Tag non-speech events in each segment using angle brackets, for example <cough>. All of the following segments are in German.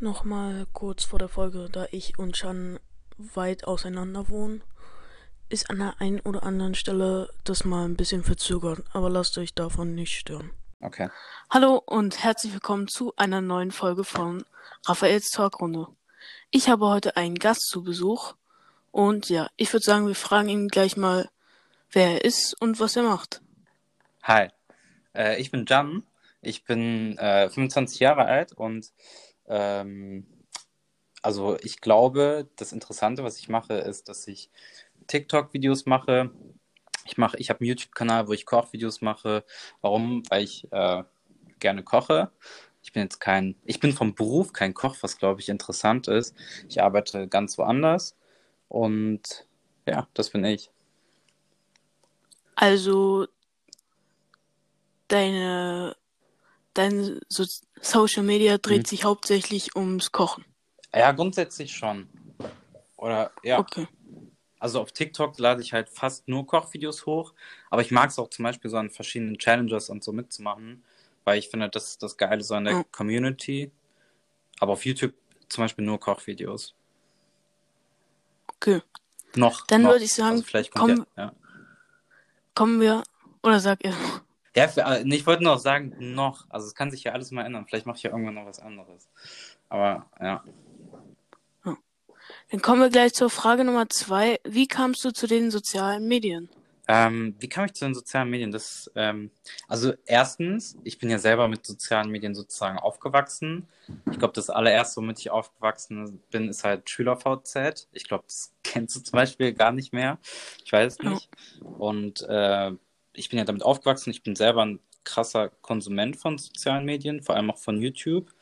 Nochmal kurz vor der Folge, da ich und Chan weit auseinander wohnen, ist an der einen oder anderen Stelle das mal ein bisschen verzögert, aber lasst euch davon nicht stören. Okay. Hallo und herzlich willkommen zu einer neuen Folge von Raphaels Talkrunde. Ich habe heute einen Gast zu Besuch und ja, ich würde sagen, wir fragen ihn gleich mal, wer er ist und was er macht. Hi, äh, ich bin Jan, ich bin äh, 25 Jahre alt und ähm, also ich glaube, das Interessante, was ich mache, ist, dass ich TikTok-Videos mache. Ich mache, ich habe einen YouTube-Kanal, wo ich Kochvideos mache. Warum? Weil ich äh, gerne koche. Ich bin jetzt kein, ich bin vom Beruf kein Koch, was glaube ich interessant ist. Ich arbeite ganz woanders und ja, das bin ich. Also deine dein so Social Media dreht Hm. sich hauptsächlich ums Kochen. Ja, grundsätzlich schon. Oder ja, Okay. also auf TikTok lade ich halt fast nur Kochvideos hoch, aber ich mag es auch zum Beispiel so an verschiedenen Challenges und so mitzumachen, weil ich finde, das ist das Geile so an der Ja. Community. Aber auf YouTube zum Beispiel nur Kochvideos. Okay. Noch. Dann noch. würde ich sagen, also vielleicht kommt komm- ja, ja. Kommen wir oder sag er. Ja, äh, ich wollte nur noch sagen, noch. Also es kann sich ja alles mal ändern. Vielleicht mache ich ja irgendwann noch was anderes. Aber ja. Dann kommen wir gleich zur Frage Nummer zwei. Wie kamst du zu den sozialen Medien? Ähm, wie kam ich zu den sozialen Medien? Das, ähm, also erstens, ich bin ja selber mit sozialen Medien sozusagen aufgewachsen. Ich glaube, das allererste, womit ich aufgewachsen bin, ist halt SchülerVZ. Ich glaube, das <laughs> kennst du zum Beispiel gar nicht mehr. Ich weiß es nicht. Und äh, ich bin ja damit aufgewachsen. Ich bin selber ein krasser Konsument von sozialen Medien, vor allem auch von YouTube.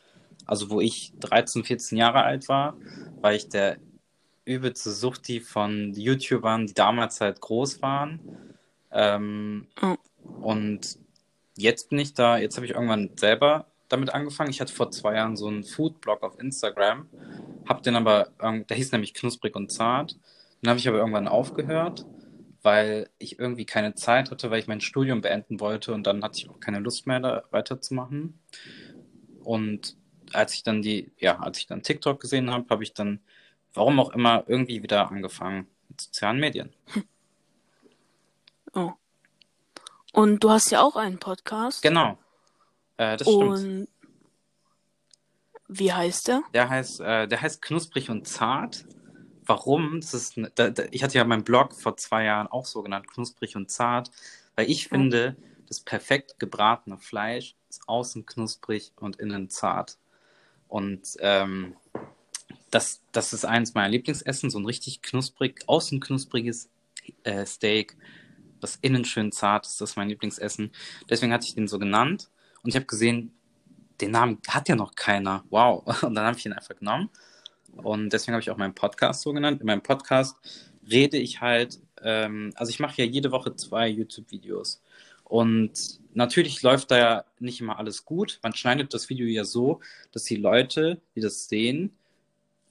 Also wo ich 13, 14 Jahre alt war, war ich der übelste Suchti von YouTubern, die damals halt groß waren. Ähm, Ja. und jetzt bin ich da, jetzt habe ich irgendwann selber damit angefangen. Ich hatte vor zwei Jahren so einen Food-Blog auf Instagram, hab den aber, der hieß nämlich Knusprig und Zart. Den habe ich aber irgendwann aufgehört, weil ich irgendwie keine Zeit hatte, weil ich mein Studium beenden wollte und dann hatte ich auch keine Lust mehr, da weiterzumachen. Und als ich dann die, ja, als ich dann TikTok gesehen habe, habe ich dann, warum auch immer, irgendwie wieder angefangen mit sozialen Medien. Oh. Und du hast ja auch einen Podcast. Genau. Äh, das stimmt. Und wie heißt der? Der heißt, äh, der heißt Knusprig und Zart. Warum? Ist, da, da, ich hatte ja meinen Blog vor zwei Jahren auch so genannt, Knusprig und Zart, weil ich finde, das perfekt gebratene Fleisch ist außen knusprig und innen zart. Und ähm, das, das ist eines meiner Lieblingsessen, so ein richtig knusprig, außen knuspriges äh, Steak, was innen schön zart ist, das ist mein Lieblingsessen. Deswegen hatte ich den so genannt und ich habe gesehen, den Namen hat ja noch keiner. Wow. <laughs> Und dann habe ich ihn einfach genommen. Und deswegen habe ich auch meinen Podcast so genannt. In meinem Podcast rede ich halt, ähm, also ich mache ja jede Woche zwei YouTube-Videos. Und natürlich läuft da ja nicht immer alles gut. Man schneidet das Video ja so, dass die Leute, die das sehen,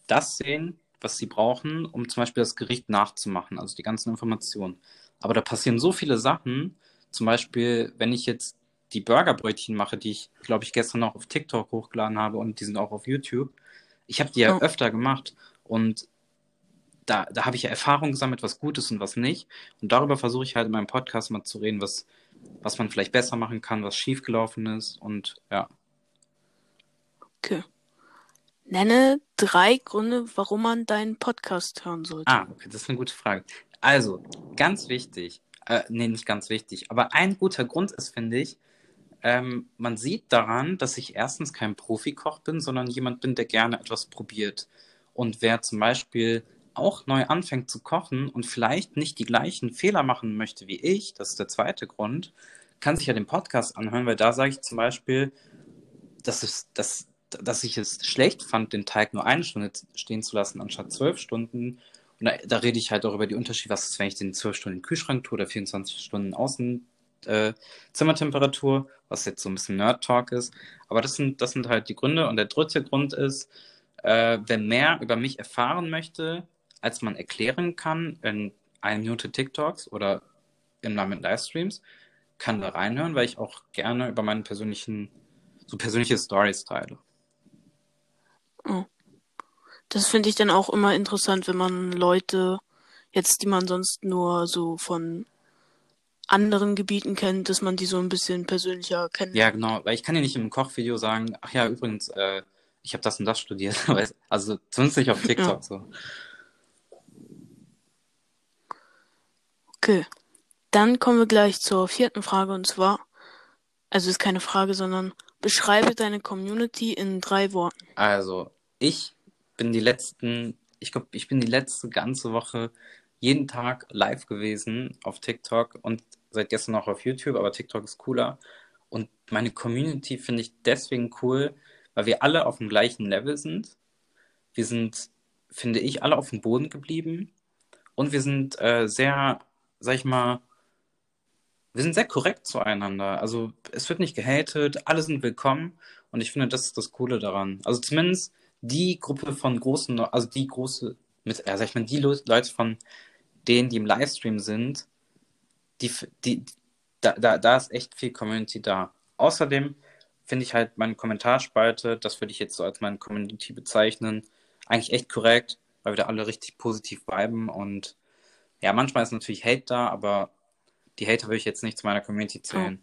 das sehen, was sie brauchen, um zum Beispiel das Gericht nachzumachen, also die ganzen Informationen. Aber da passieren so viele Sachen. Zum Beispiel, wenn ich jetzt die Burgerbrötchen mache, die ich, glaube ich, gestern noch auf TikTok hochgeladen habe und die sind auch auf YouTube. Ich habe die ja Oh. öfter gemacht und da, da habe ich ja Erfahrung gesammelt, was gut ist und was nicht. Und darüber versuche ich halt in meinem Podcast mal zu reden, was, was man vielleicht besser machen kann, was schiefgelaufen ist und ja. Okay. Nenne drei Gründe, warum man deinen Podcast hören sollte. Ah, okay, das ist eine gute Frage. Also, ganz wichtig, äh, nee, nicht ganz wichtig, aber ein guter Grund ist, finde ich, ähm, man sieht daran, dass ich erstens kein Profikoch bin, sondern jemand bin, der gerne etwas probiert. Und wer zum Beispiel auch neu anfängt zu kochen und vielleicht nicht die gleichen Fehler machen möchte wie ich, das ist der zweite Grund, kann sich ja den Podcast anhören, weil da sage ich zum Beispiel, dass, es, dass, dass ich es schlecht fand, den Teig nur eine Stunde stehen zu lassen, anstatt zwölf Stunden. Und da, da rede ich halt auch über die Unterschiede, was ist, wenn ich den zwölf Stunden im Kühlschrank tue oder 24 Stunden außen äh, Zimmertemperatur, was jetzt so ein bisschen Nerd-Talk ist. Aber das sind, das sind halt die Gründe. Und der dritte Grund ist, äh, wer mehr über mich erfahren möchte, als man erklären kann in einer Minute TikToks oder im Namen Livestreams, kann da reinhören, weil ich auch gerne über meine persönlichen, so persönliche Stories teile. Das finde ich dann auch immer interessant, wenn man Leute jetzt, die man sonst nur so von anderen Gebieten kennt, dass man die so ein bisschen persönlicher kennt. Ja, genau, weil ich kann ja nicht im Kochvideo sagen, ach ja, übrigens, äh, ich habe das und das studiert. <laughs> also zumindest nicht auf TikTok ja. so. Okay. Dann kommen wir gleich zur vierten Frage und zwar, also ist keine Frage, sondern beschreibe deine Community in drei Worten. Also, ich bin die letzten, ich glaube, ich bin die letzte ganze Woche jeden Tag live gewesen auf TikTok und seit gestern auch auf YouTube, aber TikTok ist cooler. Und meine Community finde ich deswegen cool, weil wir alle auf dem gleichen Level sind. Wir sind, finde ich, alle auf dem Boden geblieben. Und wir sind äh, sehr, sag ich mal, wir sind sehr korrekt zueinander. Also es wird nicht gehatet, alle sind willkommen. Und ich finde, das ist das Coole daran. Also zumindest die Gruppe von großen, also die große, mit, ja, sag ich mal, die Leute von denen, die im Livestream sind, die, die, da, da, da ist echt viel Community da. Außerdem finde ich halt meine Kommentarspalte, das würde ich jetzt so als meine Community bezeichnen, eigentlich echt korrekt, weil wir da alle richtig positiv viben und ja, manchmal ist natürlich Hate da, aber die Hater würde ich jetzt nicht zu meiner Community zählen.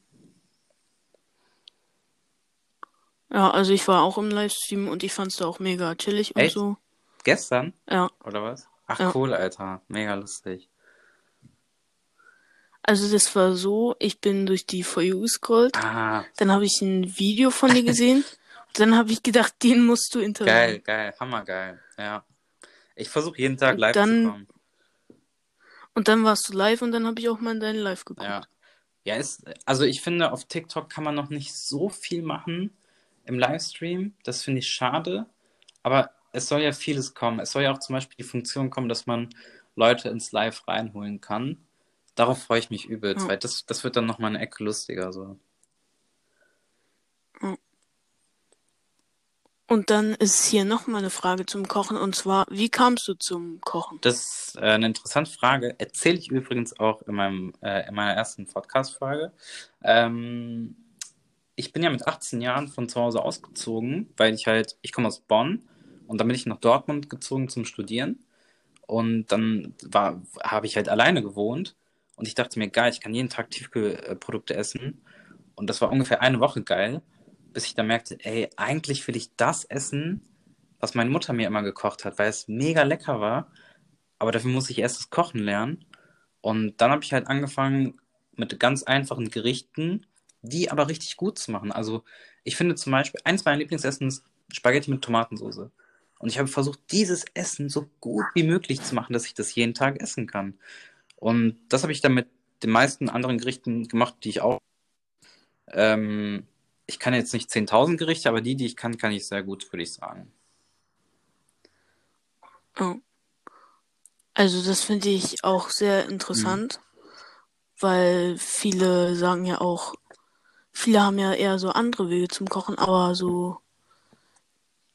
Ja, also ich war auch im Livestream und ich fand es da auch mega chillig Echt? und so. Gestern? Ja. Oder was? Ach Ja. cool, Alter. Mega lustig. Also das war so, ich bin durch die For You gescrollt, Ah, dann habe ich ein Video von dir gesehen, <laughs> dann habe ich gedacht, den musst du interviewen. geil, geil, hammergeil. Ja. Ich versuche jeden Tag Und live dann- zu kommen. Und dann warst du live und dann habe ich auch mal in deinen Live geguckt. Ja. Ja, ist, also ich finde, auf TikTok kann man noch nicht so viel machen im Livestream. Das finde ich schade. Aber es soll ja vieles kommen. Es soll ja auch zum Beispiel die Funktion kommen, dass man Leute ins Live reinholen kann. Darauf freue ich mich übelst, Ja. weil das, das wird dann nochmal eine Ecke lustiger. So. Und dann ist hier nochmal eine Frage zum Kochen und zwar, wie kamst du zum Kochen? Das ist äh, eine interessante Frage. Erzähle ich übrigens auch in, meinem, äh, in meiner ersten Podcast-Folge. Ähm, ich bin ja mit 18 Jahren von zu Hause ausgezogen, weil ich halt, ich komme aus Bonn und dann bin ich nach Dortmund gezogen zum Studieren. Und dann war, habe ich halt alleine gewohnt und ich dachte mir, geil, ich kann jeden Tag Tiefkühlprodukte essen. Und das war ungefähr eine Woche geil, bis ich dann merkte, ey, eigentlich will ich das essen, was meine Mutter mir immer gekocht hat, weil es mega lecker war. Aber dafür muss ich erst das Kochen lernen. Und dann habe ich halt angefangen mit ganz einfachen Gerichten, die aber richtig gut zu machen. Also ich finde zum Beispiel, eins meiner Lieblingsessen ist Spaghetti mit Tomatensauce. Und ich habe versucht, dieses Essen so gut wie möglich zu machen, dass ich das jeden Tag essen kann. Und das habe ich dann mit den meisten anderen Gerichten gemacht, die ich auch. Ähm, ich kann jetzt nicht 10.000 Gerichte, aber die, die ich kann, kann ich sehr gut, würde ich sagen. Oh. Also das finde ich auch sehr interessant, weil viele sagen ja auch, viele haben ja eher so andere Wege zum Kochen, aber so,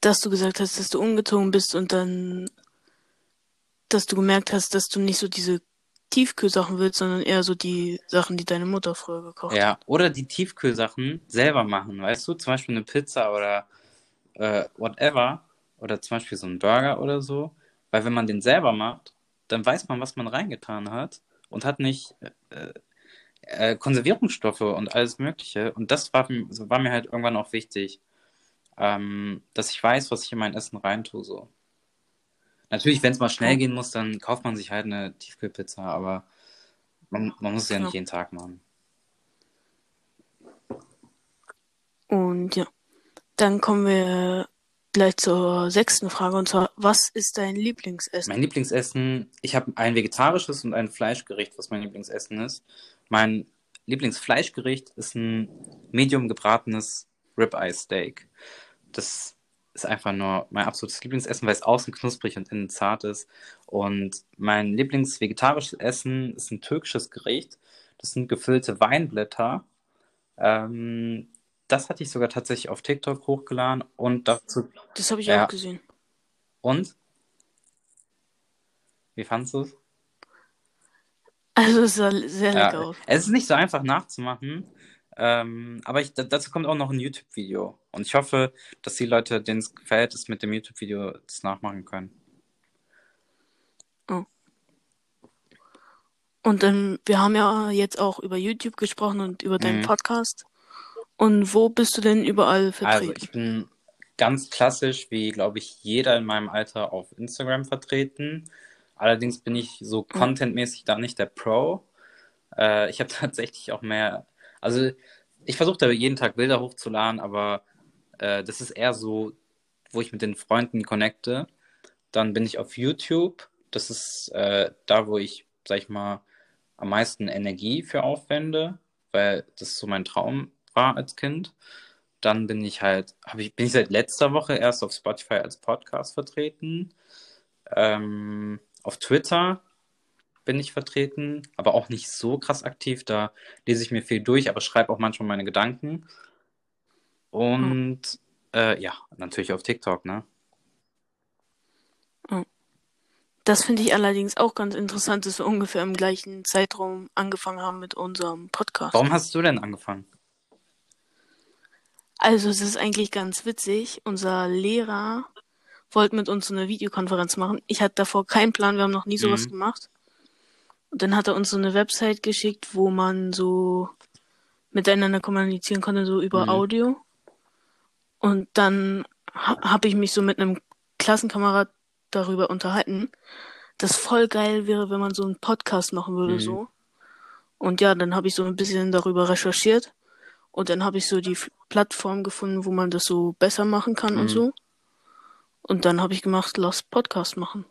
dass du gesagt hast, dass du umgezogen bist und dann, dass du gemerkt hast, dass du nicht so diese Tiefkühlsachen willst, sondern eher so die Sachen, die deine Mutter früher gekocht hat. Ja, oder die Tiefkühlsachen selber machen, weißt du, zum Beispiel eine Pizza oder äh, whatever, oder zum Beispiel so ein Burger oder so, weil wenn man den selber macht, dann weiß man, was man reingetan hat und hat nicht äh, äh, Konservierungsstoffe und alles Mögliche. Und das war, war mir halt irgendwann auch wichtig, ähm, dass ich weiß, was ich in mein Essen reintue. So. Natürlich, wenn es mal schnell gehen muss, dann kauft man sich halt eine Tiefkühlpizza, aber man, man muss es ja nicht jeden Tag machen. Und ja, dann kommen wir gleich zur sechsten Frage und zwar, was ist dein Lieblingsessen? Mein Lieblingsessen, ich habe ein vegetarisches und ein Fleischgericht, was mein Lieblingsessen ist. Mein Lieblingsfleischgericht ist ein medium gebratenes Ribeye Steak. Das ist einfach nur mein absolutes Lieblingsessen, weil es außen knusprig und innen zart ist. Und mein Lieblingsvegetarisches Essen ist ein türkisches Gericht. Das sind gefüllte Weinblätter. Ähm, das hatte ich sogar tatsächlich auf TikTok hochgeladen und dazu. Das habe ich Ja. auch gesehen. Und? Wie fandest du es? Also es sah sehr lecker Ja, aus. es ist nicht so einfach nachzumachen. Ähm, aber ich, dazu kommt auch noch ein YouTube-Video. Und ich hoffe, dass die Leute, denen es gefällt, es mit dem YouTube-Video das nachmachen können. Oh. Und dann, wir haben ja jetzt auch über YouTube gesprochen und über deinen mhm. Podcast. Und wo bist du denn überall vertreten? Also ich bin ganz klassisch, wie glaube ich jeder in meinem Alter auf Instagram vertreten. Allerdings bin ich so mhm. contentmäßig da nicht der Pro. Äh, ich habe <laughs> tatsächlich auch mehr, also ich versuche da jeden Tag Bilder hochzuladen, aber äh, das ist eher so, wo ich mit den Freunden connecte. Dann bin ich auf YouTube. Das ist äh, da, wo ich, sag ich mal, am meisten Energie für aufwende, weil das so mein Traum war als Kind. Dann bin ich halt, habe ich, bin ich seit letzter Woche erst auf Spotify als Podcast vertreten. Ähm, auf Twitter bin ich vertreten, aber auch nicht so krass aktiv. Da lese ich mir viel durch, aber schreibe auch manchmal meine Gedanken. Und äh, ja, natürlich auf TikTok, ne? Das finde ich allerdings auch ganz interessant, dass wir ungefähr im gleichen Zeitraum angefangen haben mit unserem Podcast. Warum hast du denn angefangen? Also, es ist eigentlich ganz witzig. Unser Lehrer wollte mit uns so eine Videokonferenz machen. Ich hatte davor keinen Plan, wir haben noch nie sowas mhm. gemacht. Und dann hat er uns so eine Website geschickt, wo man so miteinander kommunizieren konnte, so über mhm. Audio. Und dann ha habe ich mich so mit einem Klassenkamerad darüber unterhalten, dass voll geil wäre, wenn man so einen Podcast machen würde, mhm. so. Und ja, dann habe ich so ein bisschen darüber recherchiert und dann habe ich so die Plattform gefunden, wo man das so besser machen kann mhm. und so. Und dann habe ich gemacht, lass Podcast machen.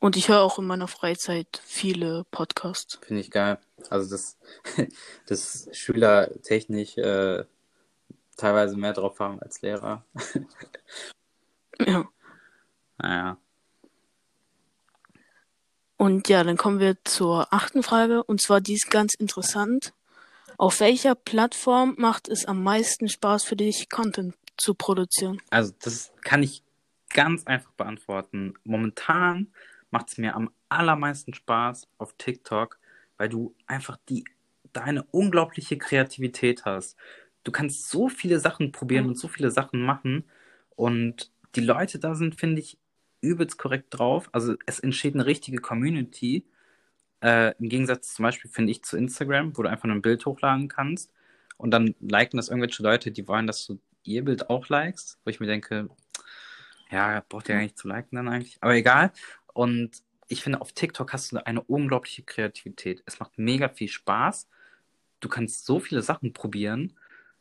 Und ich höre auch in meiner Freizeit viele Podcasts. Finde ich geil. Also das, <laughs> das Schüler technisch äh, teilweise mehr drauf haben als Lehrer. <laughs> ja. Naja. Und ja, dann kommen wir zur achten Frage. Und zwar, die ist ganz interessant. Auf welcher Plattform macht es am meisten Spaß für dich, Content zu produzieren? Also, das kann ich ganz einfach beantworten. Momentan macht es mir am allermeisten Spaß auf TikTok, weil du einfach die deine unglaubliche Kreativität hast. Du kannst so viele Sachen probieren mhm. und so viele Sachen machen und die Leute da sind, finde ich, übelst korrekt drauf. Also es entsteht eine richtige Community. Äh, Im Gegensatz zum Beispiel, finde ich, zu Instagram, wo du einfach nur ein Bild hochladen kannst und dann liken das irgendwelche Leute, die wollen, dass du ihr Bild auch likest, wo ich mir denke, ja, braucht ihr ja nicht zu liken dann eigentlich. Aber egal. Und ich finde, auf TikTok hast du eine unglaubliche Kreativität. Es macht mega viel Spaß. Du kannst so viele Sachen probieren.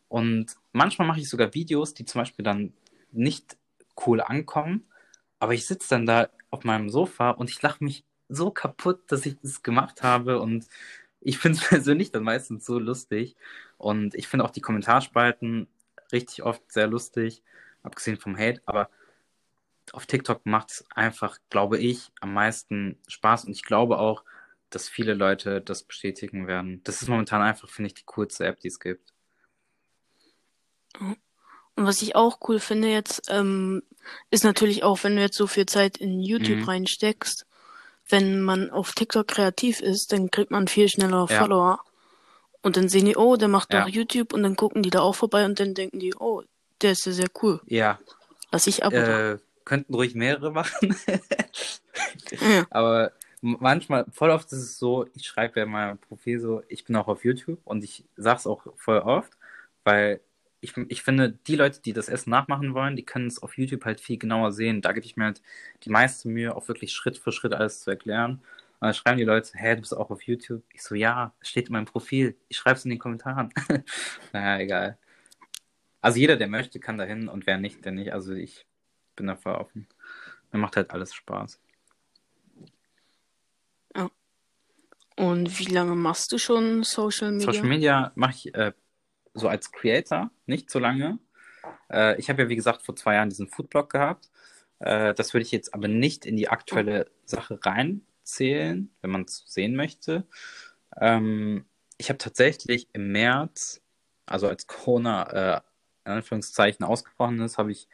Und manchmal mache ich sogar Videos, die zum Beispiel dann nicht cool ankommen, aber ich sitze dann da auf meinem Sofa und ich lache mich so kaputt, dass ich das gemacht habe. Und ich finde es <laughs> persönlich dann meistens so lustig. Und ich finde auch die Kommentarspalten richtig oft sehr lustig, abgesehen vom Hate. Aber auf TikTok macht es einfach, glaube ich, am meisten Spaß. Und ich glaube auch, dass viele Leute das bestätigen werden. Das ist momentan einfach, finde ich, die coolste App, die es gibt. Mhm. Und was ich auch cool finde jetzt, ähm, ist natürlich auch, wenn du jetzt so viel Zeit in YouTube mhm. reinsteckst, wenn man auf TikTok kreativ ist, dann kriegt man viel schneller ja. Follower. Und dann sehen die, oh, der macht ja. doch YouTube und dann gucken die da auch vorbei und dann denken die, oh, der ist ja sehr cool. Ja. Lass ich ab. Äh, könnten ruhig mehrere machen. <laughs> ja. Aber manchmal, voll oft ist es so, ich schreibe ja in meinem Profil so, ich bin auch auf YouTube und ich sag's auch voll oft, weil ich, ich finde, die Leute, die das Essen nachmachen wollen, die können es auf YouTube halt viel genauer sehen. Da gebe ich mir halt die meiste Mühe, auch wirklich Schritt für Schritt alles zu erklären. Und dann schreiben die Leute, hä, du bist auch auf YouTube? Ich so, ja, es steht in meinem Profil. Ich schreibe es in den Kommentaren. <laughs> naja, egal. Also jeder, der möchte, kann dahin und wer nicht, der nicht. Also ich bin dafür offen. Mir macht halt alles Spaß. Ja. Und wie lange machst du schon Social Media? Social Media mache ich äh, so als Creator nicht so lange. Äh, ich habe ja, wie gesagt, vor zwei Jahren diesen Foodblog gehabt. Äh, das würde ich jetzt aber nicht in die aktuelle Sache reinzählen, wenn man es sehen möchte. Ähm, ich habe tatsächlich im März, also als Corona äh, in Anführungszeichen ausgebrochen ist, habe ich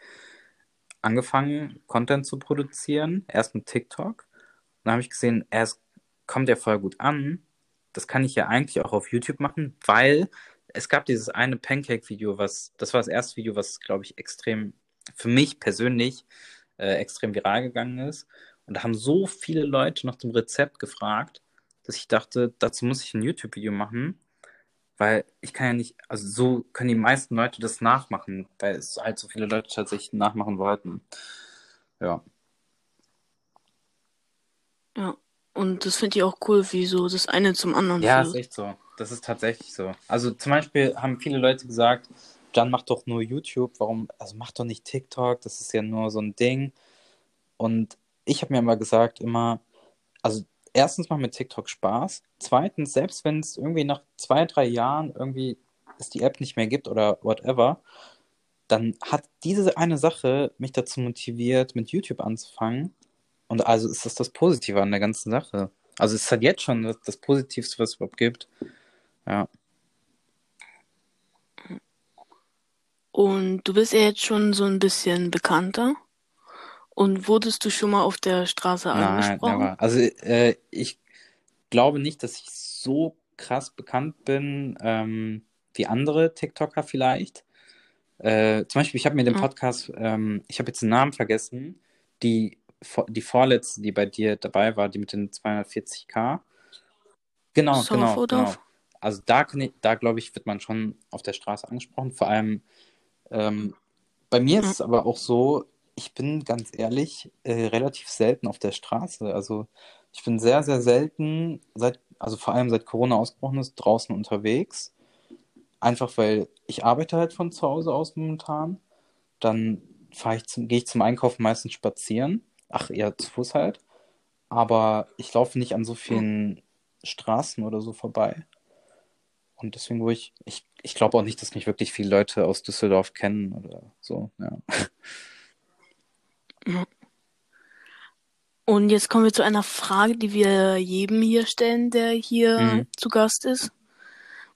angefangen, Content zu produzieren. Erst mit TikTok. Dann habe ich gesehen, es kommt ja voll gut an. Das kann ich ja eigentlich auch auf YouTube machen, weil es gab dieses eine Pancake-Video, was, das war das erste Video, was, glaube ich, extrem, für mich persönlich, äh, extrem viral gegangen ist. Und da haben so viele Leute nach dem Rezept gefragt, dass ich dachte, dazu muss ich ein YouTube-Video machen, weil ich kann ja nicht, also so können die meisten Leute das nachmachen, weil es halt so viele Leute tatsächlich nachmachen wollten. Ja. Ja. Und das finde ich auch cool, wie so das eine zum anderen Ja, führt. ist echt so. Das ist tatsächlich so. Also zum Beispiel haben viele Leute gesagt, Jan macht doch nur YouTube, warum, also mach doch nicht TikTok, das ist ja nur so ein Ding. Und ich habe mir immer gesagt, immer, also erstens macht mit TikTok Spaß. Zweitens, selbst wenn es irgendwie nach zwei, drei Jahren irgendwie es die App nicht mehr gibt oder whatever, dann hat diese eine Sache mich dazu motiviert, mit YouTube anzufangen. Und also ist das das Positive an der ganzen Sache. Also es ist halt jetzt schon das, das Positivste, was es überhaupt gibt. Ja. Und du bist ja jetzt schon so ein bisschen bekannter. Und wurdest du schon mal auf der Straße Nein, angesprochen? never. Also äh, ich glaube nicht, dass ich so krass bekannt bin ähm, wie andere TikToker vielleicht. Äh, zum Beispiel, ich habe mir den. Podcast, ähm, ich habe jetzt den Namen vergessen, die, die vorletzte, die bei dir dabei war, die mit den 240k. Genau, Soul genau, genau. Also da, ich, da glaube ich, wird man schon auf der Straße angesprochen. Vor allem ähm, bei mir ist es aber auch so, ich bin ganz ehrlich äh, relativ selten auf der Straße. Also ich bin sehr, sehr selten, seit, also vor allem seit Corona ausgebrochen ist, draußen unterwegs. Einfach weil ich arbeite halt von zu Hause aus momentan. Dann gehe ich zum Einkaufen meistens spazieren. Ach, eher zu Fuß halt. Aber ich laufe nicht an so vielen Straßen oder so vorbei. Und deswegen, wo ich, ich, ich glaube auch nicht, dass mich wirklich viele Leute aus Düsseldorf kennen oder so, ja. Und jetzt kommen wir zu einer Frage, die wir jedem hier stellen, der hier Mhm. zu Gast ist.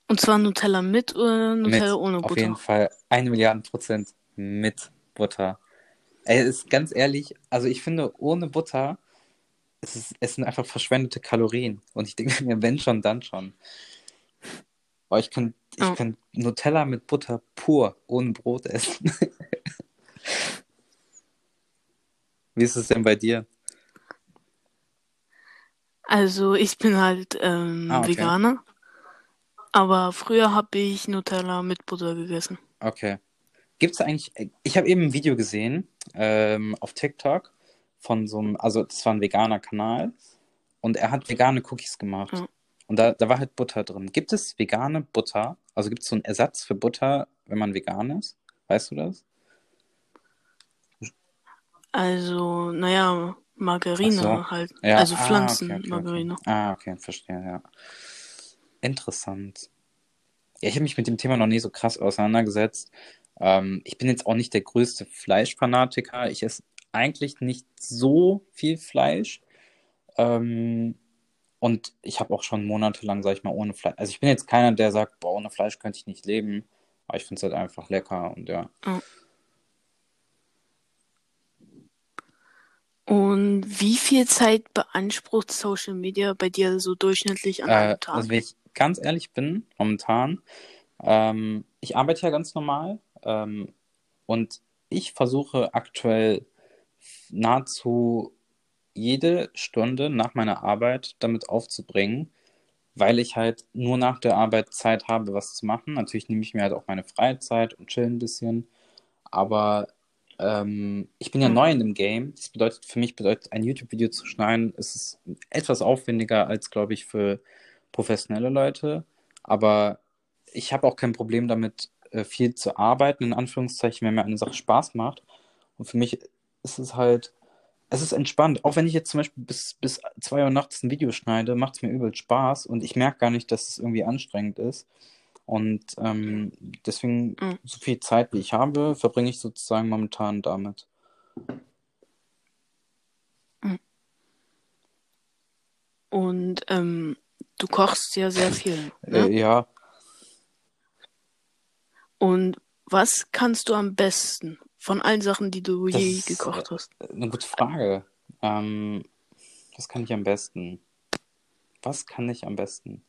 Und zwar Nutella mit oder Nutella Mit, ohne auf Butter? jeden Fall eine Milliarde Prozent mit Butter. Ey, ist ganz ehrlich, also ich finde, ohne Butter, es, ist, es sind einfach verschwendete Kalorien. Und ich denke mir, wenn schon, dann schon. Aber ich kann, ich Ja. kann Nutella mit Butter pur, ohne Brot essen. <laughs> Wie ist es denn bei dir? Also ich bin halt ähm, Ah, okay. Veganer. Aber früher habe ich Nutella mit Butter gegessen. Okay. Gibt es eigentlich, ich habe eben ein Video gesehen ähm, auf TikTok von so einem, also das war ein veganer Kanal und er hat vegane Cookies gemacht. Ja. Und da, da war halt Butter drin. Gibt es vegane Butter? Also gibt es so einen Ersatz für Butter, wenn man vegan ist? Weißt du das? Also, naja, Margarine so. halt. Ja, also ah, okay, okay, Pflanzenmargarine. okay. Ah, okay, verstehe, ja. Interessant. Ja, ich habe mich mit dem Thema noch nie so krass auseinandergesetzt. Ähm, ich bin jetzt auch nicht der größte Fleischfanatiker. Ich esse eigentlich nicht so viel Fleisch. Ähm, und ich habe auch schon monatelang, sag ich mal, ohne Fleisch. Also ich bin jetzt keiner, der sagt, boah, ohne Fleisch könnte ich nicht leben. Aber ich finde es halt einfach lecker und ja. Und wie viel Zeit beansprucht Social Media bei dir so durchschnittlich an Äh, einem Tag? also wenn ich ganz ehrlich bin, momentan, ähm, ich arbeite ja ganz normal ähm, und ich versuche aktuell nahezu jede Stunde nach meiner Arbeit damit aufzubringen, weil ich halt nur nach der Arbeit Zeit habe, was zu machen. Natürlich nehme ich mir halt auch meine Freizeit und chill ein bisschen, aber ähm, ich bin ja Mhm. neu in dem Game. Das bedeutet, für mich bedeutet, ein YouTube-Video zu schneiden, ist es etwas aufwendiger als, glaube ich, für professionelle Leute. Aber ich habe auch kein Problem damit, äh, viel zu arbeiten, in Anführungszeichen, wenn mir eine Sache Spaß macht. Und für mich ist es halt, es ist entspannt. Auch wenn ich jetzt zum Beispiel bis, bis 2 Uhr nachts ein Video schneide, macht es mir übel Spaß und ich merke gar nicht, dass es irgendwie anstrengend ist. Und ähm, deswegen, Mhm. so viel Zeit, wie ich habe, verbringe ich sozusagen momentan damit. Und ähm, du kochst ja sehr viel. Äh, Ne? ja, Und was kannst du am besten von allen Sachen, die du das je gekocht äh, hast? eine gute Frage. Ähm, was kann ich am besten? Was kann ich am besten?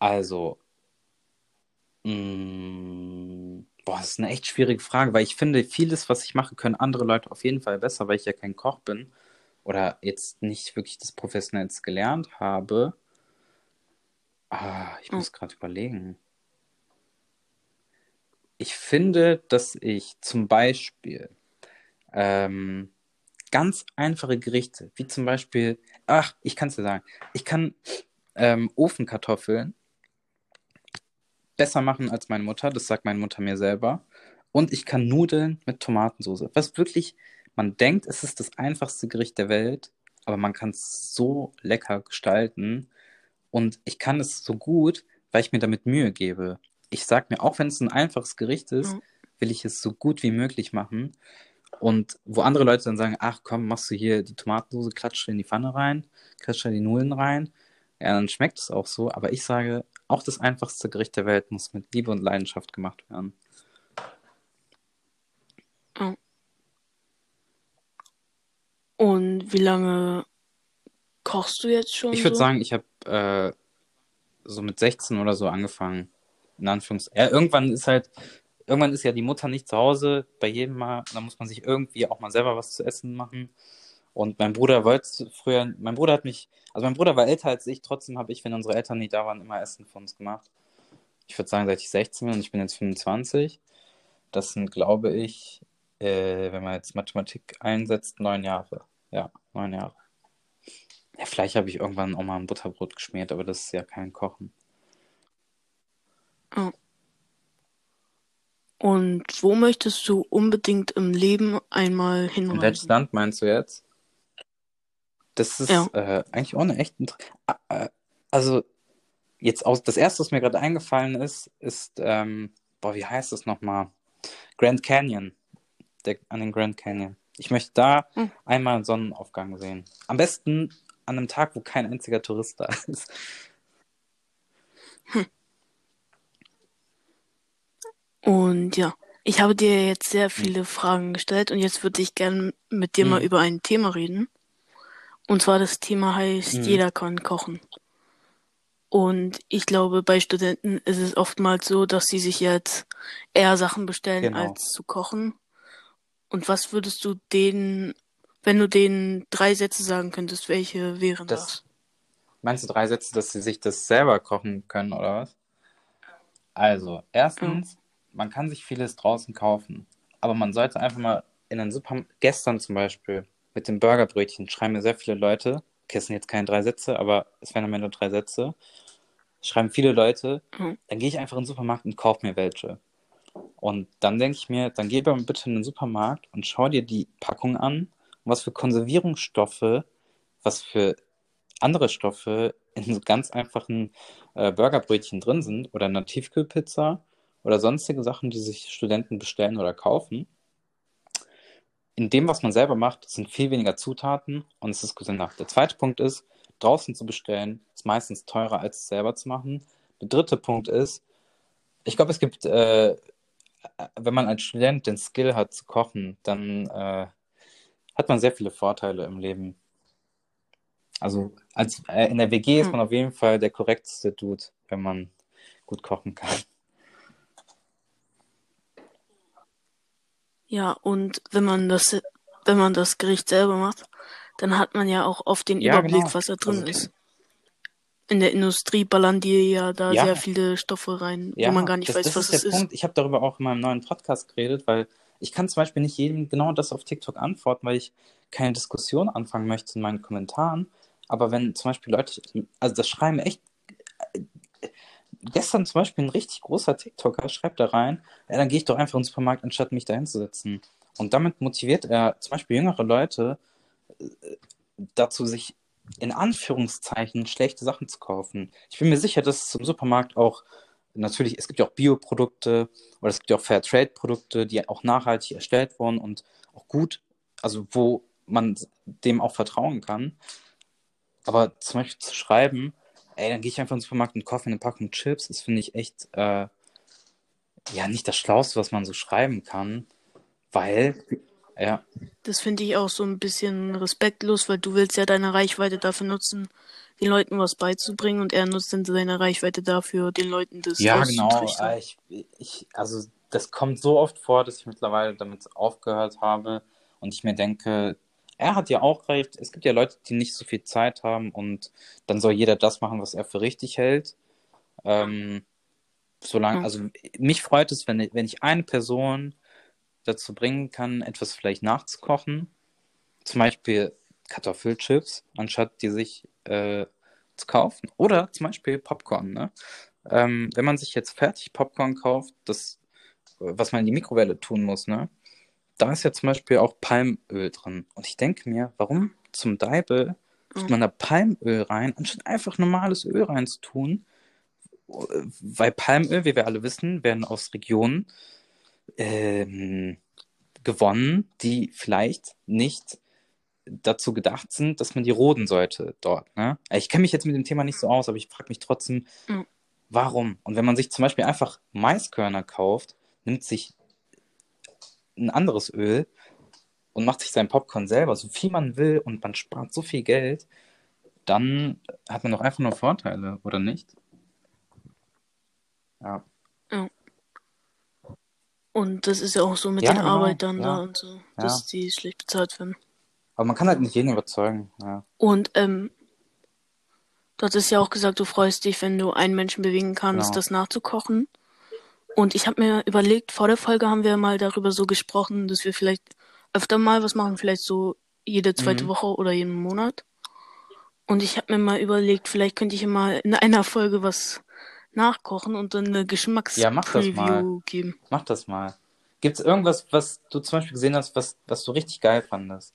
Also, Mm, boah, das ist eine echt schwierige Frage, weil ich finde, vieles, was ich mache, können andere Leute auf jeden Fall besser, weil ich ja kein Koch bin oder jetzt nicht wirklich das professionell gelernt habe. Ah, ich muss gerade überlegen. Ich finde, dass ich zum Beispiel ähm, ganz einfache Gerichte, wie zum Beispiel, ach, ich kann es dir sagen, ich kann ähm, Ofenkartoffeln besser machen als meine Mutter, das sagt meine Mutter mir selber. Und ich kann Nudeln mit Tomatensauce. Was wirklich, man denkt, es ist das einfachste Gericht der Welt, aber man kann es so lecker gestalten. Und ich kann es so gut, weil ich mir damit Mühe gebe. Ich sag mir, auch wenn es ein einfaches Gericht ist, will ich es so gut wie möglich machen. Und wo andere Leute dann sagen, ach komm, machst du hier die Tomatensauce, klatscht in die Pfanne rein, klatscht da die Nudeln rein, ja, dann schmeckt es auch so. Aber ich sage, auch das einfachste Gericht der Welt muss mit Liebe und Leidenschaft gemacht werden. Oh. Und wie lange kochst du jetzt schon? Ich würde so? sagen, ich habe äh, so mit 16 oder so angefangen. In Anführungs ja, irgendwann ist halt, irgendwann ist ja die Mutter nicht zu Hause bei jedem Mal. Da muss man sich irgendwie auch mal selber was zu essen machen. Und mein Bruder wollte früher, mein Bruder hat mich, also mein Bruder war älter als ich, trotzdem habe ich, wenn unsere Eltern nicht da waren, immer Essen für uns gemacht. Ich würde sagen, seit ich 16 bin und ich bin jetzt 25. Das sind, glaube ich, äh, wenn man jetzt Mathematik einsetzt, neun Jahre. Ja, neun Jahre. Ja, vielleicht habe ich irgendwann auch mal ein Butterbrot geschmiert, aber das ist ja kein Kochen. Oh. Und wo möchtest du unbedingt im Leben einmal hinreisen? In welches Land meinst du jetzt? Das ist ja. äh, eigentlich auch eine echt. Äh, also, jetzt aus. Das erste, was mir gerade eingefallen ist, ist. Ähm, boah, wie heißt das nochmal? Grand Canyon. Der, an den Grand Canyon. Ich möchte da hm. einmal einen Sonnenaufgang sehen. Am besten an einem Tag, wo kein einziger Tourist da <laughs> ist. Hm. Und ja, ich habe dir jetzt sehr hm. viele. Fragen gestellt und jetzt würde ich gerne mit dir hm. mal über ein Thema reden. Und zwar das Thema heißt, hm. jeder kann kochen. Und ich glaube, bei Studenten ist es oftmals so, dass sie sich jetzt eher Sachen bestellen, genau. als zu kochen. Und was würdest du denen wenn du denen drei Sätze sagen könntest, welche wären das? das? Meinst du drei Sätze, dass sie sich das selber kochen können oder was? Also, erstens, ja. man kann sich vieles draußen kaufen, aber man sollte einfach mal in den Supermarkt, gestern zum Beispiel, mit dem Burgerbrötchen schreiben mir sehr viele Leute, okay, es sind jetzt keine drei Sätze, aber es wären am Ende drei Sätze, schreiben viele Leute, mhm. dann gehe ich einfach in den Supermarkt und kaufe mir welche. Und dann denke ich mir, dann geh aber bitte in den Supermarkt und schau dir die Packung an was für Konservierungsstoffe, was für andere Stoffe in so ganz einfachen äh, Burgerbrötchen drin sind oder in einer Tiefkühlpizza oder sonstige Sachen, die sich Studenten bestellen oder kaufen. In dem, was man selber macht, sind viel weniger Zutaten und es ist gesünder. Der zweite Punkt ist, draußen zu bestellen, ist meistens teurer, als es selber zu machen. Der dritte Punkt ist, ich glaube, es gibt, äh, wenn man als Student den Skill hat zu kochen, dann äh, hat man sehr viele Vorteile im Leben. Also als, äh, in der WG ist hm. man auf jeden Fall der korrekteste Dude, wenn man gut kochen kann. Ja, und wenn man das, wenn man das Gericht selber macht, dann hat man ja auch oft den ja, Überblick, genau. was da drin also, ist. In der Industrie ballern die ja da ja. sehr viele Stoffe rein, ja, wo man gar nicht das, weiß, das was ist es der ist. Punkt. Ich habe darüber auch in meinem neuen Podcast geredet, weil ich kann zum Beispiel nicht jedem genau das auf TikTok antworten, weil ich keine Diskussion anfangen möchte in meinen Kommentaren. Aber wenn zum Beispiel Leute, also das schreiben echt, gestern zum Beispiel ein richtig großer TikToker schreibt da rein, ja, dann gehe ich doch einfach ins Supermarkt, anstatt mich da hinzusetzen. Und damit motiviert er zum Beispiel jüngere Leute äh, dazu, sich in Anführungszeichen schlechte Sachen zu kaufen. Ich bin mir sicher, dass es im Supermarkt auch natürlich, es gibt ja auch Bioprodukte oder es gibt ja auch Fairtrade-Produkte, die auch nachhaltig erstellt wurden und auch gut, also wo man dem auch vertrauen kann. Aber zum Beispiel zu schreiben, ey, dann gehe ich einfach ins Supermarkt und kaufe eine Packung Chips, das finde ich echt, äh, ja, nicht das Schlauste, was man so schreiben kann, weil, ja. Das finde ich auch so ein bisschen respektlos, weil du willst ja deine Reichweite dafür nutzen, den Leuten was beizubringen und er nutzt dann seine Reichweite dafür, den Leuten das Ja, genau. Ich, ich, also das kommt so oft vor, dass ich mittlerweile damit aufgehört habe und ich mir denke, er hat ja auch recht. Es gibt ja Leute, die nicht so viel Zeit haben und dann soll jeder das machen, was er für richtig hält. Ähm, solange, also mich freut es, wenn, wenn ich eine Person dazu bringen kann, etwas vielleicht nachzukochen. Zum Beispiel Kartoffelchips, anstatt die sich äh, zu kaufen. Oder zum Beispiel Popcorn. Ne? Ähm, wenn man sich jetzt fertig Popcorn kauft, das, was man in die Mikrowelle tun muss, ne? Da ist ja zum Beispiel auch Palmöl drin. Und ich denke mir, warum zum Deibel tut man da Palmöl rein, anstatt einfach normales Öl reinzutun? Weil Palmöl, wie wir alle wissen, werden aus Regionen ähm, gewonnen, die vielleicht nicht dazu gedacht sind, dass man die roden sollte dort. Ne? Ich kenne mich jetzt mit dem Thema nicht so aus, aber ich frage mich trotzdem, Mhm. warum? Und wenn man sich zum Beispiel einfach Maiskörner kauft, nimmt sich ein anderes Öl und macht sich sein Popcorn selber, so viel man will und man spart so viel Geld, dann hat man doch einfach nur Vorteile, oder nicht? Ja. Und das ist ja auch so mit Ja, den genau, Arbeitern ja. da und so, dass die schlecht bezahlt werden. Aber man kann halt nicht jeden überzeugen. Ja. Und ähm, du hattest ja auch gesagt, du freust dich, wenn du einen Menschen bewegen kannst, Genau. das nachzukochen. Und ich habe mir überlegt, vor der Folge haben wir mal darüber so gesprochen, dass wir vielleicht öfter mal was machen, vielleicht so jede zweite Mhm. Woche oder jeden Monat. Und ich habe mir mal überlegt, vielleicht könnte ich mal in einer Folge was nachkochen und dann eine Ja, mach das mal. geben. Mach das mal. Gibt es irgendwas, was du zum Beispiel gesehen hast, was, was du richtig geil fandest?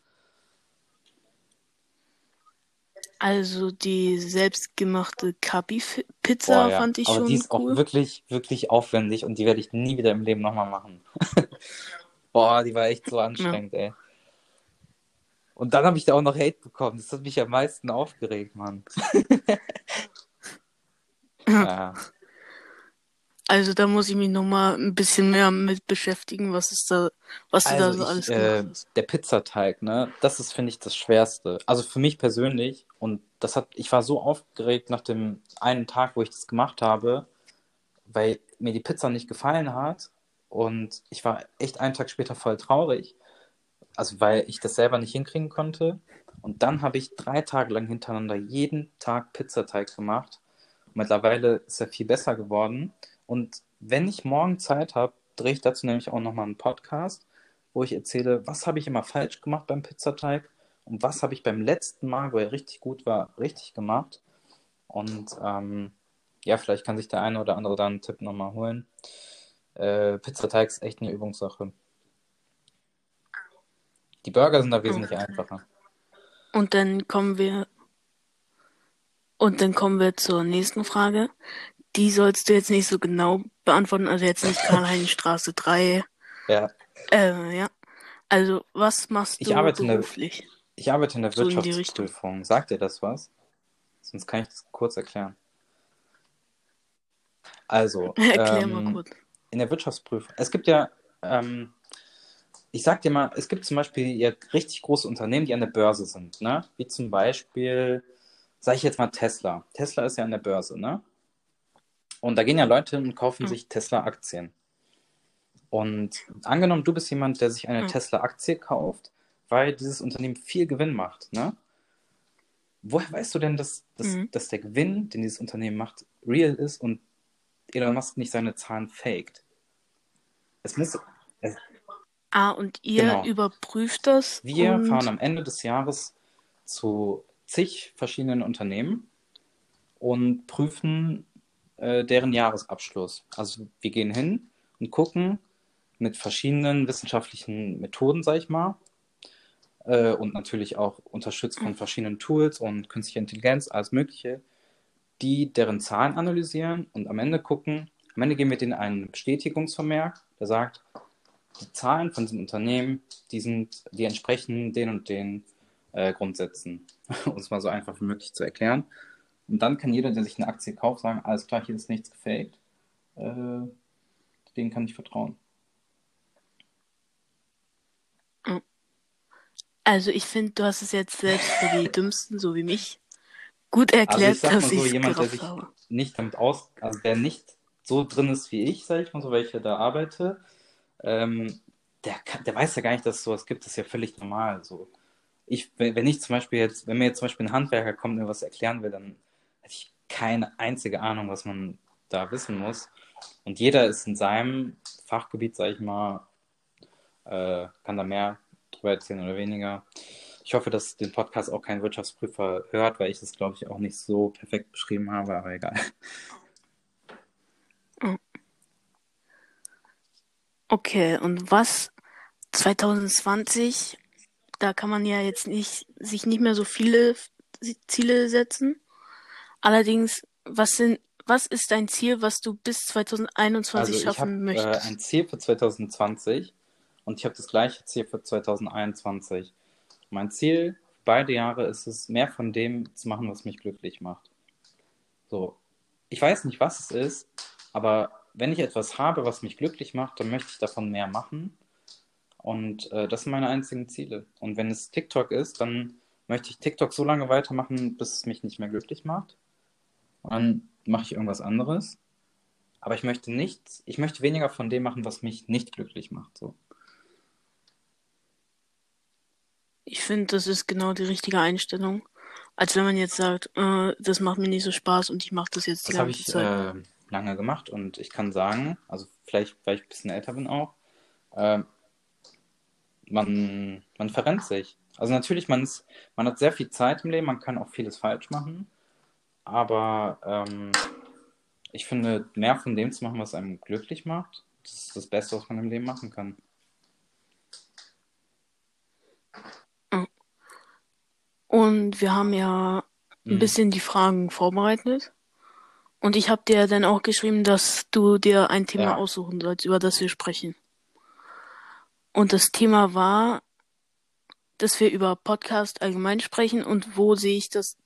Also die selbstgemachte Kapi-Pizza Boah, ja. fand ich Aber schon die ist auch cool. wirklich, wirklich aufwendig und die werde ich nie wieder im Leben nochmal machen. <laughs> Boah, die war echt so anstrengend, ey. Und dann habe ich da auch noch Hate bekommen. Das hat mich am meisten aufgeregt, Mann. <laughs> <laughs> ja. Also da muss ich mich noch mal ein bisschen mehr mit beschäftigen, was ist da, was du da Also so ich, alles äh, gemacht hast. der Pizzateig, ne, das ist, finde ich, das Schwerste. Also für mich persönlich. Und das hat, ich war so aufgeregt nach dem einen Tag, wo ich das gemacht habe, weil mir die Pizza nicht gefallen hat. Und ich war echt einen Tag später voll traurig. Also weil ich das selber nicht hinkriegen konnte. Und dann habe ich drei Tage lang hintereinander jeden Tag Pizzateig gemacht. Mittlerweile ist er viel besser geworden. Und wenn ich morgen Zeit habe, drehe ich dazu nämlich auch nochmal einen Podcast, wo ich erzähle, was habe ich immer falsch gemacht beim Pizzateig und was habe ich beim letzten Mal, wo er richtig gut war, richtig gemacht. Und ähm, ja, vielleicht kann sich der eine oder andere da einen Tipp nochmal holen. Äh, Pizzateig ist echt eine Übungssache. Die Burger sind da wesentlich einfacher. Und dann kommen wir und dann kommen wir zur nächsten Frage. Die sollst du jetzt nicht so genau beantworten, also jetzt nicht Karl-Heinz-Straße 3. Ja, Äh, ja. Also, was machst Ich du arbeite in der- beruflich? ich arbeite in der So in Wirtschaftsprüfung. Sagt dir das was? Sonst kann ich das kurz erklären. Also, <laughs> Erklär ähm, mal kurz. in der Wirtschaftsprüfung. Es gibt ja, ähm, ich sag dir mal, es gibt zum Beispiel ja richtig große Unternehmen, die an der Börse sind, ne? Wie zum Beispiel, sage ich jetzt mal Tesla. Tesla ist ja an der Börse, ne? Und da gehen ja Leute und kaufen Mhm. sich Tesla-Aktien. Und angenommen, du bist jemand, der sich eine Mhm. Tesla-Aktie kauft, weil dieses Unternehmen viel Gewinn macht, ne? Woher weißt du denn, dass, dass, Mhm. dass der Gewinn, den dieses Unternehmen macht, real ist und Elon Musk nicht seine Zahlen faked? Es muss, es, Ah, und ihr genau. überprüft das wir und fahren am Ende des Jahres zu zig verschiedenen Unternehmen und prüfen äh, deren Jahresabschluss. Also wir gehen hin und gucken mit verschiedenen wissenschaftlichen Methoden, sag ich mal, äh, und natürlich auch unterstützt von verschiedenen Tools und künstlicher Intelligenz, alles Mögliche, die deren Zahlen analysieren und am Ende gucken, am Ende geben wir denen einen Bestätigungsvermerk, der sagt, die Zahlen von diesem Unternehmen, die sind, die entsprechen den und den äh, Grundsätzen, <laughs> um es mal so einfach wie möglich zu erklären. Und dann kann jeder, der sich eine Aktie kauft, sagen, alles klar, hier ist nichts gefaked. Äh, denen kann ich vertrauen. Also ich finde, du hast es jetzt selbst für die Dümmsten, so wie mich, gut Also erklärt, ich sag dass so, ich jemand, der sich habe. nicht damit aus, also der nicht so drin ist wie ich, sag ich mal so, weil ich ja da arbeite, ähm, der, kann, der weiß ja gar nicht, dass es sowas gibt. Das ist ja völlig normal. So. Ich, wenn, wenn ich zum Beispiel jetzt, wenn mir jetzt zum Beispiel ein Handwerker kommt und mir was erklären will, dann hätte ich keine einzige Ahnung, was man da wissen muss. Und jeder ist in seinem Fachgebiet, sag ich mal, äh, kann da mehr drüber erzählen oder weniger. Ich hoffe, dass den Podcast auch kein Wirtschaftsprüfer hört, weil ich das, glaube ich, auch nicht so perfekt beschrieben habe, aber egal. Okay, und was 2020, da kann man ja jetzt nicht, sich nicht mehr so viele Ziele setzen. Allerdings, was sind, was ist dein Ziel, was du bis 2021 Also ich habe schaffen äh, möchtest? ein Ziel für 2020 und ich habe das gleiche Ziel für 2021. Mein Ziel für beide Jahre ist es, mehr von dem zu machen, was mich glücklich macht. So, ich weiß nicht, was es ist, aber wenn ich etwas habe, was mich glücklich macht, dann möchte ich davon mehr machen. Und äh, das sind meine einzigen Ziele. Und wenn es TikTok ist, dann möchte ich TikTok so lange weitermachen, bis es mich nicht mehr glücklich macht. Und dann mache ich irgendwas anderes. Aber ich möchte nicht, ich möchte weniger von dem machen, was mich nicht glücklich macht. So. Ich finde, das ist genau die richtige Einstellung. Als wenn man jetzt sagt, äh, das macht mir nicht so Spaß und ich mache das jetzt die Das habe ganze ich Zeit. äh, lange gemacht und ich kann sagen, also vielleicht, weil ich ein bisschen älter bin auch, äh, man, man verrennt sich. Also natürlich, man, ist, man hat sehr viel Zeit im Leben, man kann auch vieles falsch machen, aber ähm, ich finde, mehr von dem zu machen, was einem glücklich macht, das ist das Beste, was man im Leben machen kann. Und wir haben ja ein Mhm. bisschen die Fragen vorbereitet. Und ich habe dir dann auch geschrieben, dass du dir ein Thema Ja. aussuchen sollst, über das wir sprechen. Und das Thema war, dass wir über Podcast allgemein sprechen und wo sehe ich das,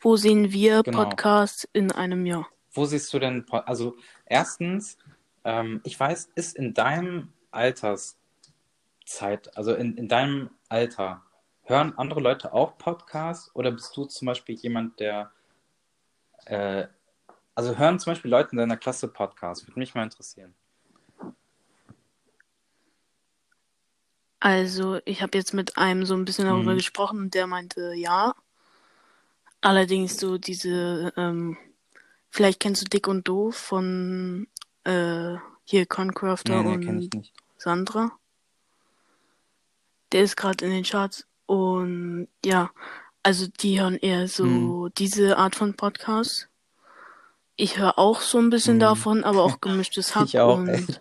wo sehen wir Genau. Podcast in einem Jahr? Wo siehst du denn, also erstens, ähm, ich weiß, ist in deinem Alterszeit, also in, in deinem Alter, hören andere Leute auch Podcasts oder bist du zum Beispiel jemand, der, äh, also hören zum Beispiel Leute in deiner Klasse Podcasts? Würde mich mal interessieren. Also, ich habe jetzt mit einem so ein bisschen darüber Mhm. gesprochen und der meinte ja. Allerdings so diese, ähm, vielleicht kennst du Dick und Doof von äh, hier Concrafter Nee, nee, und. Sandra. Der ist gerade in den Charts und ja, also die hören eher so Mhm. diese Art von Podcast. Ich höre auch so ein bisschen Mhm. davon, aber auch <laughs> gemischtes Hack Ich auch, und ey. Die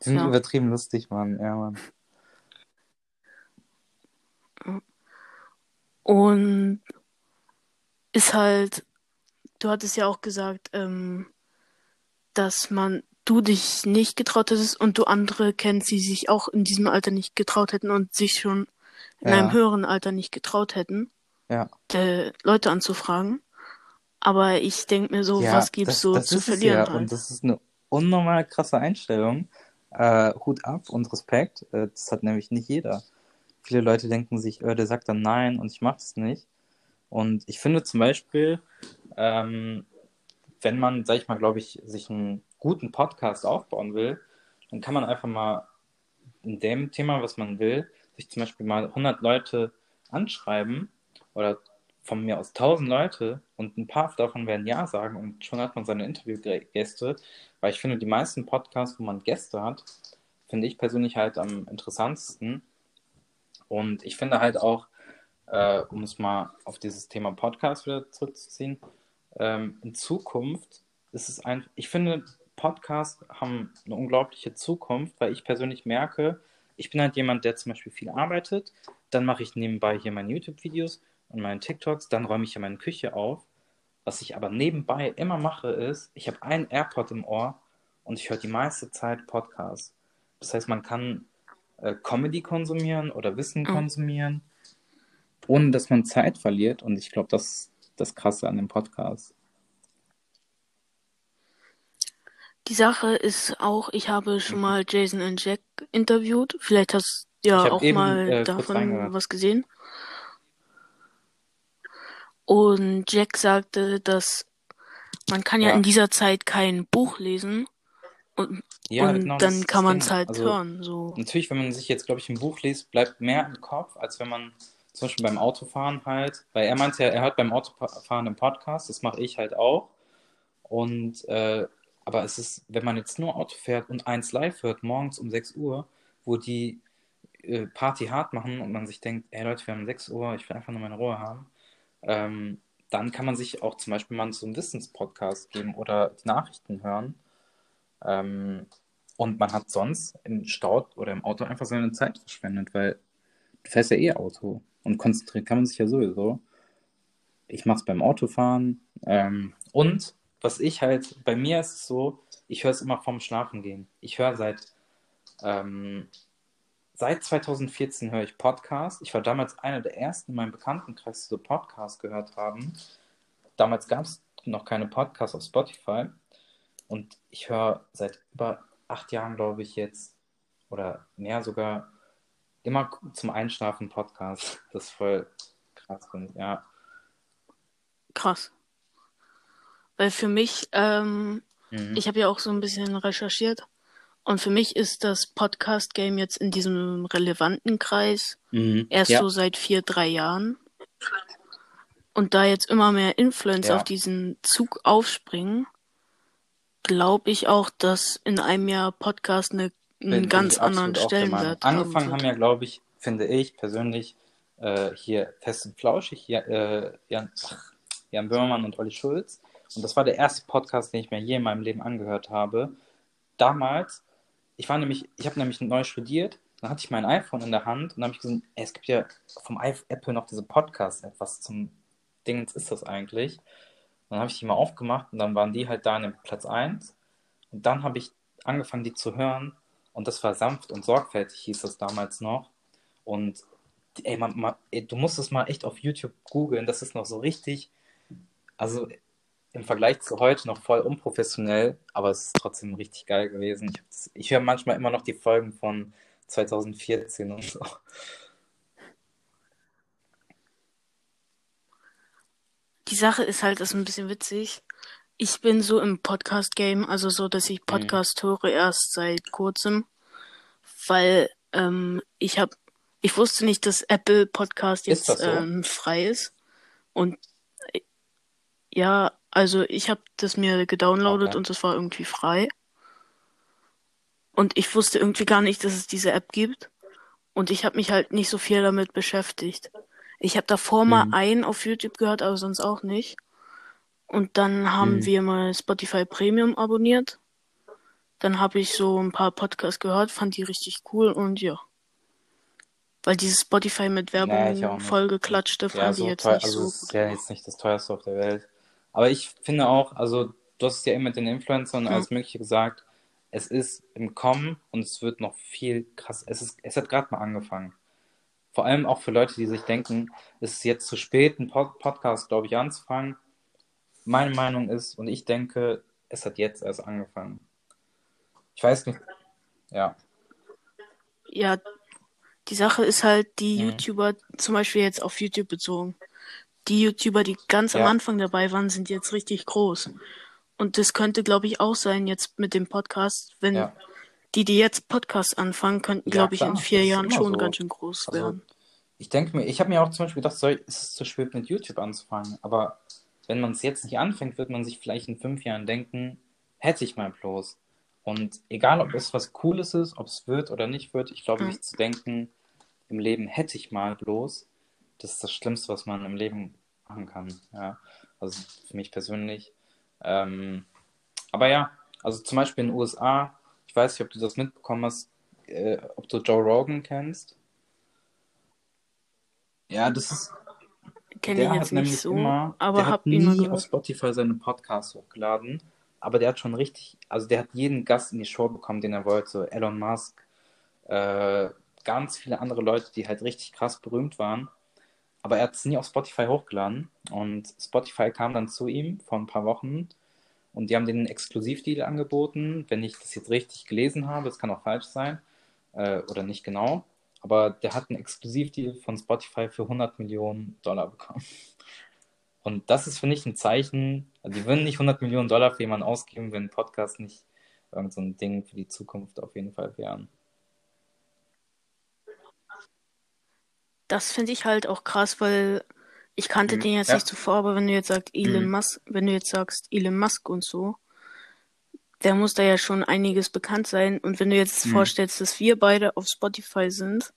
sind ja. übertrieben lustig, Mann. Ja, Mann. Und ist halt, du hattest ja auch gesagt, ähm, dass man, du dich nicht getraut hättest und du andere kennst, die sich auch in diesem Alter nicht getraut hätten und sich schon in einem Ja, höheren Alter nicht getraut hätten, ja. äh, Leute anzufragen. Aber ich denk mir so, Ja, was gibt's das, so das zu verlieren ja. halt? Und das ist eine unnormal krasse Einstellung. Äh, Hut ab und Respekt. Äh, das hat nämlich nicht jeder. Viele Leute denken sich, äh, der sagt dann nein und ich mache es nicht. Und ich finde zum Beispiel, ähm, wenn man, sag ich mal, glaube ich, sich einen guten Podcast aufbauen will, dann kann man einfach mal in dem Thema, was man will, sich zum Beispiel mal 100 Leute anschreiben oder von mir aus 1000 Leute und ein paar davon werden Ja sagen und schon hat man seine Interviewgäste, weil ich finde, die meisten Podcasts, wo man Gäste hat, finde ich persönlich halt am interessantesten. Und ich finde halt auch, äh, um es mal auf dieses Thema Podcast wieder zurückzuziehen, ähm, in Zukunft ist es einfach, ich finde, Podcasts haben eine unglaubliche Zukunft, weil ich persönlich merke, ich bin halt jemand, der zum Beispiel viel arbeitet, dann mache ich nebenbei hier meine YouTube-Videos und meine TikToks, dann räume ich ja meine Küche auf. Was ich aber nebenbei immer mache, ist, ich habe einen AirPod im Ohr und ich höre die meiste Zeit Podcasts. Das heißt, man kann äh, Comedy konsumieren oder Wissen Mhm. konsumieren, ohne dass man Zeit verliert. Und ich glaube, das ist das Krasse an dem Podcast. Die Sache ist auch, ich habe schon mal Jason und Jack interviewt. Vielleicht hast du ja auch eben mal äh, davon was gesehen. Und Jack sagte, dass man kann ja, Ja. in dieser Zeit kein Buch lesen und, Ja, und genau, dann kann man es halt Also, hören. So. Natürlich, wenn man sich jetzt, glaube ich, ein Buch liest, bleibt mehr im Kopf, als wenn man zum Beispiel beim Autofahren halt, weil er meinte ja, er hört beim Autofahren einen Podcast, das mache ich halt auch. Und äh, aber es ist, wenn man jetzt nur Auto fährt und eins live hört, morgens um 6 Uhr, wo die äh, Party hart machen und man sich denkt, ey Leute, wir haben 6 Uhr, ich will einfach nur meine Ruhe haben, ähm, dann kann man sich auch zum Beispiel mal so einen Wissenspodcast geben oder die Nachrichten hören. Ähm, und man hat sonst im Stau oder im Auto einfach seine Zeit verschwendet, weil du fährst ja eh Auto und konzentrieren kann man sich ja sowieso. Ich mache es beim Autofahren. Ähm, und was ich halt, bei mir ist es so, ich höre es immer vorm Schlafen gehen. Ich höre seit, ähm, seit 2014 höre ich Podcasts. Ich war damals einer der ersten in meinem Bekanntenkreis, die so Podcasts gehört haben. Damals gab es noch keine Podcasts auf Spotify. Und ich höre seit über acht Jahren, glaube ich, jetzt, oder mehr sogar, immer zum Einschlafen Podcast. Das ist voll krass, finde ich. Ja. Krass. Weil für mich, ähm, Mhm. ich habe ja auch so ein bisschen recherchiert. Und für mich ist das Podcast-Game jetzt in diesem relevanten Kreis Mhm. erst Ja. so seit vier, drei Jahren. Und da jetzt immer mehr Influencer Ja. auf diesen Zug aufspringen, glaube ich auch, dass in einem Jahr Podcast eine, einen ganz anderen. Stellenwert Angefangen haben ja, glaube ich, finde ich persönlich, äh, hier Fest und Flauschig, ja, äh, Jan, ach, <laughs> Jan Böhmermann und Olli Schulz. Und das war der erste Podcast, den ich mir je in meinem Leben angehört habe. Damals, ich war nämlich, ich habe nämlich neu studiert, dann hatte ich mein iPhone in der Hand und habe ich gesehen, ey, es gibt ja vom Apple noch diese Podcast-App, was zum Dingens ist das eigentlich? Dann habe ich die mal aufgemacht und dann waren die halt da in dem Platz 1. Und dann habe ich angefangen, die zu hören. Und das war sanft und sorgfältig, hieß das damals noch. Und ey, man, man, ey, du musst es mal echt auf YouTube googeln. Das ist noch so richtig, also im Vergleich zu heute noch voll unprofessionell, aber es ist trotzdem richtig geil gewesen. Ich, ich höre manchmal immer noch die Folgen von 2014 und so. Die Sache ist halt, das ist ein bisschen witzig. Ich bin so im Podcast-Game, also so, dass Mhm. ich Podcast höre erst seit kurzem, weil ähm, ich habe, ich wusste nicht, dass Apple Podcast jetzt so? ähm, frei ist. Und äh, ja, also ich habe das mir gedownloadet Okay. und das war irgendwie frei. Und ich wusste irgendwie gar nicht, dass es diese App gibt. Und ich habe mich halt nicht so viel damit beschäftigt. Ich habe davor mal Mhm. einen auf YouTube gehört, aber sonst auch nicht. Und dann haben Mhm. wir mal Spotify Premium abonniert. Dann habe ich so ein paar Podcasts gehört, fand die richtig cool und ja. Weil dieses Spotify mit ich Werbung nicht. vollgeklatschte Ja, fand ich so jetzt teuer, nicht also so es ist ja jetzt nicht das teuerste auf der Welt. Aber ich finde auch, also du hast es ja eben mit den Influencern und Ja. alles Mögliche gesagt, es ist im Kommen und es wird noch viel krass. Es ist, es hat gerade mal angefangen. Vor allem auch für Leute, die sich denken, es ist jetzt zu spät, einen Pod Podcast, glaube ich, anzufangen. Meine Meinung ist, und ich denke, es hat jetzt erst angefangen. Ich weiß nicht. Ja. Ja, die Sache ist halt, die Mhm. YouTuber, zum Beispiel jetzt auf YouTube bezogen, die YouTuber, die ganz am Ja. Anfang dabei waren, sind jetzt richtig groß. Und das könnte, glaube ich, auch sein jetzt mit dem Podcast, wenn Ja. die, die jetzt Podcast anfangen, könnten, Ja, glaube ich, in vier Jahren schon so. ganz schön groß Also, werden. Ich denke mir, ich habe mir auch zum Beispiel gedacht, soll, ist es zu spät mit YouTube anzufangen? Aber wenn man es jetzt nicht anfängt, wird man sich vielleicht in fünf Jahren denken, hätte ich mal bloß. Und egal, ob es was Cooles ist, ob es wird oder nicht wird, ich glaube, Mhm. zu denken, im Leben hätte ich mal bloß, das ist das Schlimmste, was man im Leben machen kann. Ja, also für mich persönlich. Ähm, aber ja, also zum Beispiel in den USA, ich weiß nicht, ob du das mitbekommen hast, äh, ob du Joe Rogan kennst. Ja, das ist, Kenne der ich hat jetzt nämlich nicht so, immer, aber der hat ihn mal nie auf. Spotify seine Podcasts hochgeladen, aber der hat schon richtig, also der hat jeden Gast in die Show bekommen, den er wollte, so Elon Musk, äh, ganz viele andere Leute, die halt richtig krass berühmt waren, aber er hat es nie auf Spotify hochgeladen und Spotify kam dann zu ihm vor ein paar Wochen und die haben den einen Exklusivdeal angeboten, wenn ich das jetzt richtig gelesen habe, das kann auch falsch sein äh, oder nicht genau, aber der hat einen Exklusivdeal von Spotify für 100 Millionen Dollar bekommen. Und das ist, finde ich, ein Zeichen. Also die würden nicht 100 Millionen Dollar für jemanden ausgeben, wenn ein Podcast nicht irgend so ein Ding für die Zukunft auf jeden Fall wären. Das finde ich halt auch krass, weil ich kannte Mhm. den jetzt Ja. nicht zuvor, aber wenn du jetzt sagst Elon Mhm. Musk, wenn du jetzt sagst Elon Musk und so, der muss da ja schon einiges bekannt sein. Und wenn du jetzt Mhm. vorstellst, dass wir beide auf Spotify sind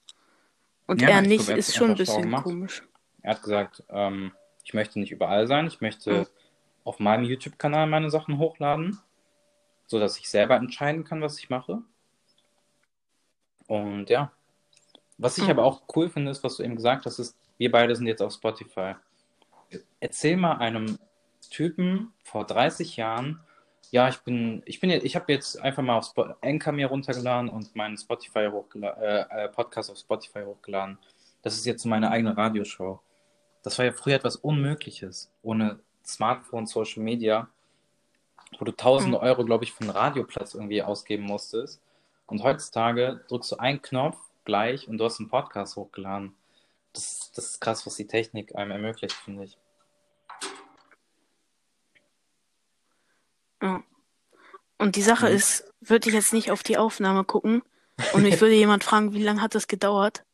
und Ja, er ich nicht, glaube, er ist schon ein bisschen komisch. Er hat gesagt, ähm, ich möchte nicht überall sein, ich möchte Mhm. auf meinem YouTube-Kanal meine Sachen hochladen, sodass ich selber entscheiden kann, was ich mache. Und ja, was ich Mhm. aber auch cool finde, ist, was du eben gesagt hast, ist, wir beide sind jetzt auf Spotify. Erzähl mal einem Typen vor 30 Jahren, ja, ich bin, ich bin, jetzt- ich habe jetzt einfach mal auf Spo- Anchor mir runtergeladen und meinen Spotify hochgela äh, äh, Podcast auf Spotify hochgeladen. Das ist jetzt meine eigene Radioshow. Das war ja früher etwas Unmögliches, ohne Smartphone, Social Media, wo du tausende Mhm. Euro, glaube ich, für einen Radioplatz irgendwie ausgeben musstest. Und heutzutage drückst du einen Knopf gleich und du hast einen Podcast hochgeladen. Das, das ist krass, was die Technik einem ermöglicht, finde ich. Ja. Und die Sache Mhm. ist, würde ich jetzt nicht auf die Aufnahme gucken und mich <laughs> würde jemand fragen, wie lange hat das gedauert,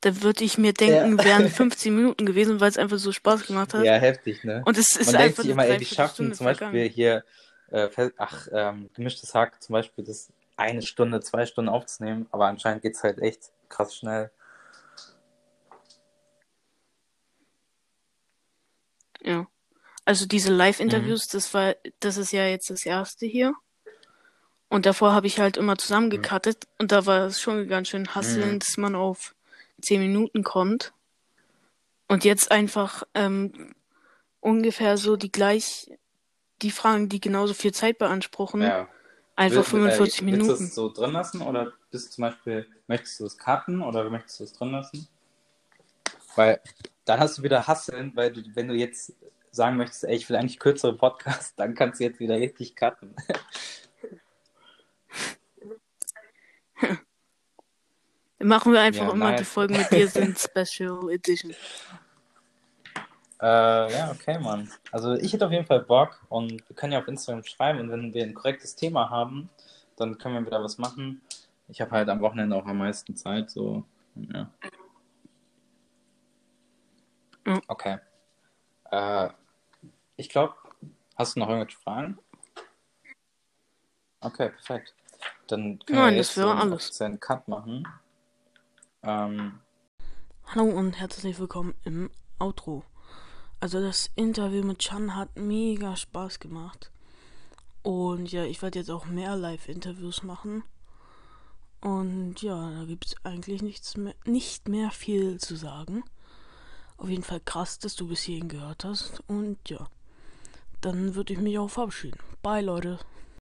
dann würde ich mir denken, Ja. wären <laughs> 15 Minuten gewesen, weil es einfach so Spaß gemacht hat. Ja, heftig, ne? Und es ist Man denkt einfach sich eine immer, ey, die schaffen zum Beispiel vergangen. hier, äh, ach, ähm, gemischtes Hack zum Beispiel, das eine Stunde, zwei Stunden aufzunehmen, aber anscheinend geht's halt echt krass schnell. Ja. Also diese Mhm. Live-Interviews, das war, das ist ja jetzt das erste hier. Und davor habe ich halt immer Mhm. zusammengecuttet und da war es schon ganz schön hasseln, Mhm. dass man auf 10 Minuten kommt. Und jetzt einfach ähm, ungefähr so die gleich, die Fragen, die genauso viel Zeit beanspruchen, Ja. einfach Will- 45 äh, Willst du Minuten. es so drin lassen oder bist du zum Beispiel, möchtest du es cutten oder möchtest du es drin lassen? Weil dann hast du wieder Hasseln, weil du, wenn du jetzt sagen möchtest, ey, ich will eigentlich kürzere Podcasts, dann kannst du jetzt wieder richtig cutten. Machen wir einfach Ja, immer die nice. Folgen mit dir sind <laughs> Special Edition. Äh, ja, okay, Mann. Also ich hätte auf jeden Fall Bock und wir können ja auf Instagram schreiben und wenn wir ein korrektes Thema haben, dann können wir wieder was machen. Ich habe halt am Wochenende auch am meisten Zeit, so. Ja. Okay. Äh, ich glaube, hast du noch irgendwelche Fragen? Okay, perfekt. Dann können Nein, wir das jetzt so einen Cut machen. Ähm, Hallo und herzlich willkommen im Outro. Also das Interview mit Chan hat mega Spaß gemacht. Und ja, ich werde jetzt auch mehr Live-Interviews machen. Und ja, da gibt es eigentlich nichts mehr, nicht mehr viel zu sagen. Auf jeden Fall krass, dass du bis hierhin gehört hast. Und ja, dann würde ich mich auch verabschieden. Bye, Leute.